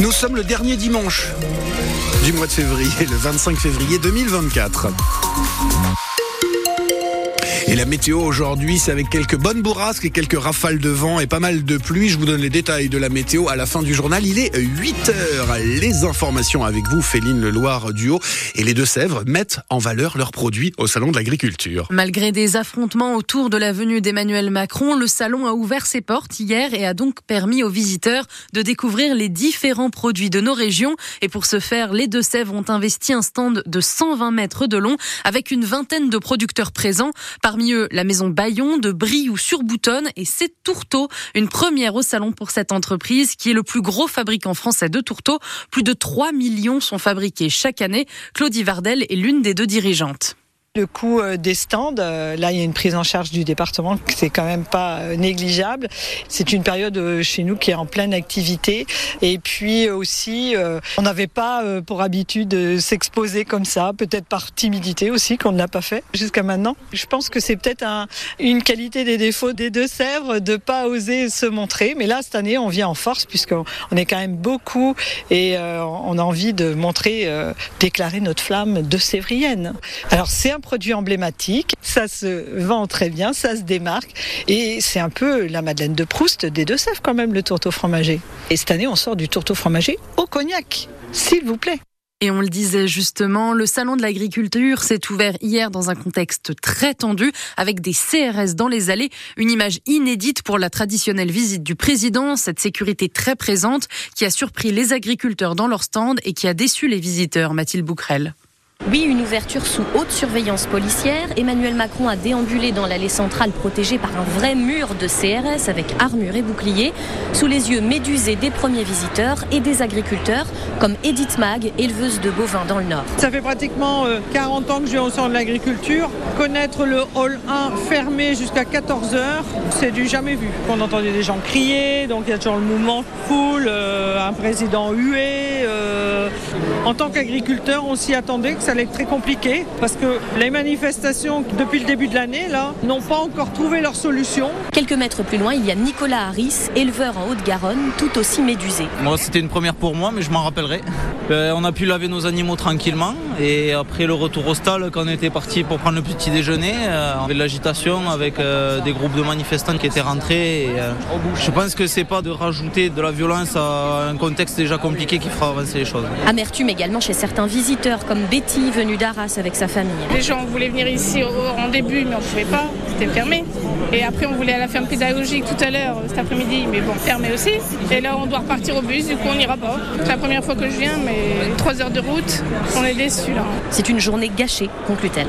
Nous sommes le dernier dimanche du mois de février, le 25 février 2024. Et la météo aujourd'hui, c'est avec quelques bonnes bourrasques et quelques rafales de vent et pas mal de pluie. Je vous donne les détails de la météo à la fin du journal. Il est 8 heures. Les informations avec vous, Féline Le Loire du Haut et les Deux-Sèvres mettent en valeur leurs produits au Salon de l'Agriculture. Malgré des affrontements autour de la venue d'Emmanuel Macron, le salon a ouvert ses portes hier et a donc permis aux visiteurs de découvrir les différents produits de nos régions. Et pour ce faire, les Deux-Sèvres ont investi un stand de 120 mètres de long avec une vingtaine de producteurs présents. Parmi eux, la maison Bayon de Brie ou sur Boutonne et c'est Tourteau, une première au salon pour cette entreprise qui est le plus gros fabricant français de tourteaux. Plus de 3 millions sont fabriqués chaque année. Claudie Vardel est l'une des deux dirigeantes. Le coût euh, des stands, euh, là il y a une prise en charge du département, c'est quand même pas euh, négligeable. C'est une période chez nous qui est en pleine activité. Et puis aussi, on n'avait pas pour habitude de s'exposer comme ça, peut-être par timidité aussi qu'on ne l'a pas fait jusqu'à maintenant. Je pense que c'est peut-être un, une qualité des défauts des Deux-Sèvres de pas oser se montrer. Mais là, cette année, on vient en force puisqu'on est quand même beaucoup et on a envie de montrer, déclarer notre flamme de sévrienne. Alors c'est un produit emblématique, ça se vend très bien, ça se démarque et c'est un peu la Madeleine de Proust des Deux-Sèvres quand même le tourteau fromager. Et cette année on sort du tourteau fromager au cognac, s'il vous plaît. Et on le disait justement, le salon de l'agriculture s'est ouvert hier dans un contexte très tendu avec des CRS dans les allées, une image inédite pour la traditionnelle visite du président, cette sécurité très présente qui a surpris les agriculteurs dans leur stand et qui a déçu les visiteurs, Mathilde Bouquerel. Oui, une ouverture sous haute surveillance policière. Emmanuel Macron a déambulé dans l'allée centrale protégée par un vrai mur de CRS avec armure et bouclier, sous les yeux médusés des premiers visiteurs et des agriculteurs, comme Edith Mag, éleveuse de bovins dans le Nord. Ça fait pratiquement 40 euh, ans que je vais au centre de l'agriculture. Connaître le hall 1 fermé jusqu'à 14 heures, c'est du jamais vu. On entendait des gens crier, donc il y a toujours le mouvement foule, euh, un président hué. Euh, en tant qu'agriculteur, on s'y attendait que ça allait être très compliqué parce que les manifestations depuis le début de l'année là n'ont pas encore trouvé leur solution. Quelques mètres plus loin, il y a Nicolas Harris, éleveur en Haute-Garonne, tout aussi médusé. Moi, c'était une première pour moi, mais je m'en rappellerai. Euh, on a pu laver nos animaux tranquillement et après le retour au stade, quand on était parti pour prendre le petit déjeuner, euh, on avait de l'agitation avec euh, des groupes de manifestants qui étaient rentrés. Et, je pense que c'est pas de rajouter de la violence à un contexte déjà compliqué qui fera avancer les choses. Amertume également chez certains visiteurs comme Betty venue d'Arras avec sa famille. Les gens voulaient venir ici en début mais on ne pouvait pas, c'était fermé. Et après on voulait à la ferme pédagogique tout à l'heure cet après-midi mais bon fermé aussi. Et là on doit repartir au bus, du coup on n'ira pas. C'est la première fois que je viens mais trois heures de route, on est déçus là. C'est une journée gâchée, conclut-elle.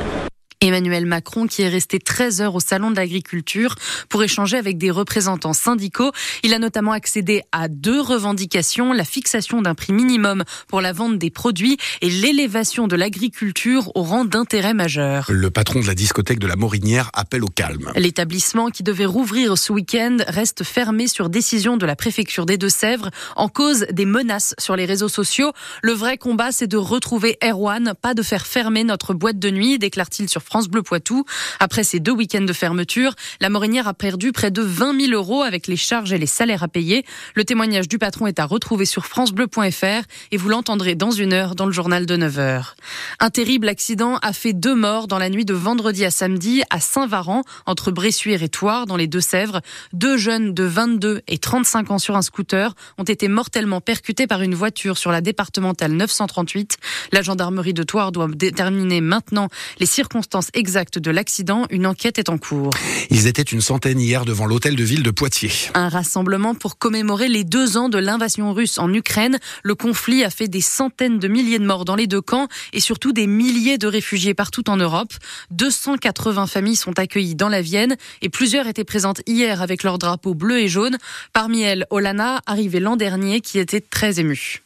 Emmanuel Macron qui est resté 13 heures au salon de l'agriculture pour échanger avec des représentants syndicaux. Il a notamment accédé à deux revendications, la fixation d'un prix minimum pour la vente des produits et l'élévation de l'agriculture au rang d'intérêt majeur. Le patron de la discothèque de la Morinière appelle au calme. L'établissement qui devait rouvrir ce week-end reste fermé sur décision de la préfecture des Deux-Sèvres en cause des menaces sur les réseaux sociaux. Le vrai combat, c'est de retrouver Erwan, pas de faire fermer notre boîte de nuit, déclare-t-il sur France Bleu Poitou. Après ces deux week-ends de fermeture, la Morinière a perdu près de 20 000 euros avec les charges et les salaires à payer. Le témoignage du patron est à retrouver sur francebleu.fr et vous l'entendrez dans une heure dans le journal de 9 heures. Un terrible accident a fait deux morts dans la nuit de vendredi à samedi à Saint-Varan, entre Bressuire et Thouars, dans les Deux-Sèvres. Deux jeunes de 22 et 35 ans sur un scooter ont été mortellement percutés par une voiture sur la départementale 938. La gendarmerie de Thouars doit déterminer maintenant les circonstances exacte de l'accident. Une enquête est en cours. Ils étaient une centaine hier devant l'hôtel de ville de Poitiers. Un rassemblement pour commémorer les deux ans de l'invasion russe en Ukraine. Le conflit a fait des centaines de milliers de morts dans les deux camps et surtout des milliers de réfugiés partout en Europe. 280 familles sont accueillies dans la Vienne et plusieurs étaient présentes hier avec leur drapeau bleu et jaune. Parmi elles, Olana, arrivée l'an dernier, qui était très émue.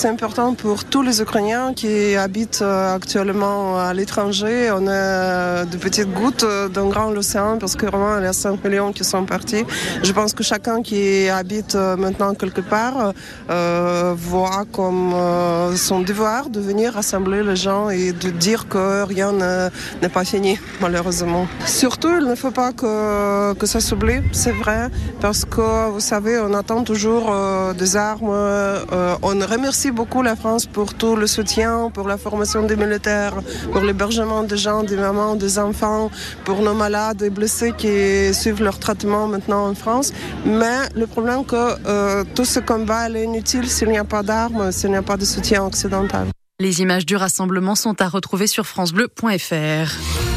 C'est important pour tous les Ukrainiens qui habitent euh, actuellement à l'étranger. On est de petites gouttes d'un grand océan parce que vraiment il y a 5 millions qui sont partis. Je pense que chacun qui habite maintenant quelque part euh, voit comme euh, son devoir de venir rassembler les gens et de dire que rien n'est pas fini, malheureusement. Surtout, il ne faut pas que, ça s'oublie, c'est vrai, parce que vous savez, on attend toujours euh, des armes. on remercie beaucoup la France pour tout le soutien, pour la formation des militaires, pour l'hébergement des gens, des mamans, des enfants, pour nos malades et blessés qui suivent leur traitement maintenant en France. Mais le problème que tout ce combat est inutile s'il n'y a pas d'armes, s'il n'y a pas de soutien occidental. Les images du rassemblement sont à retrouver sur francebleu.fr.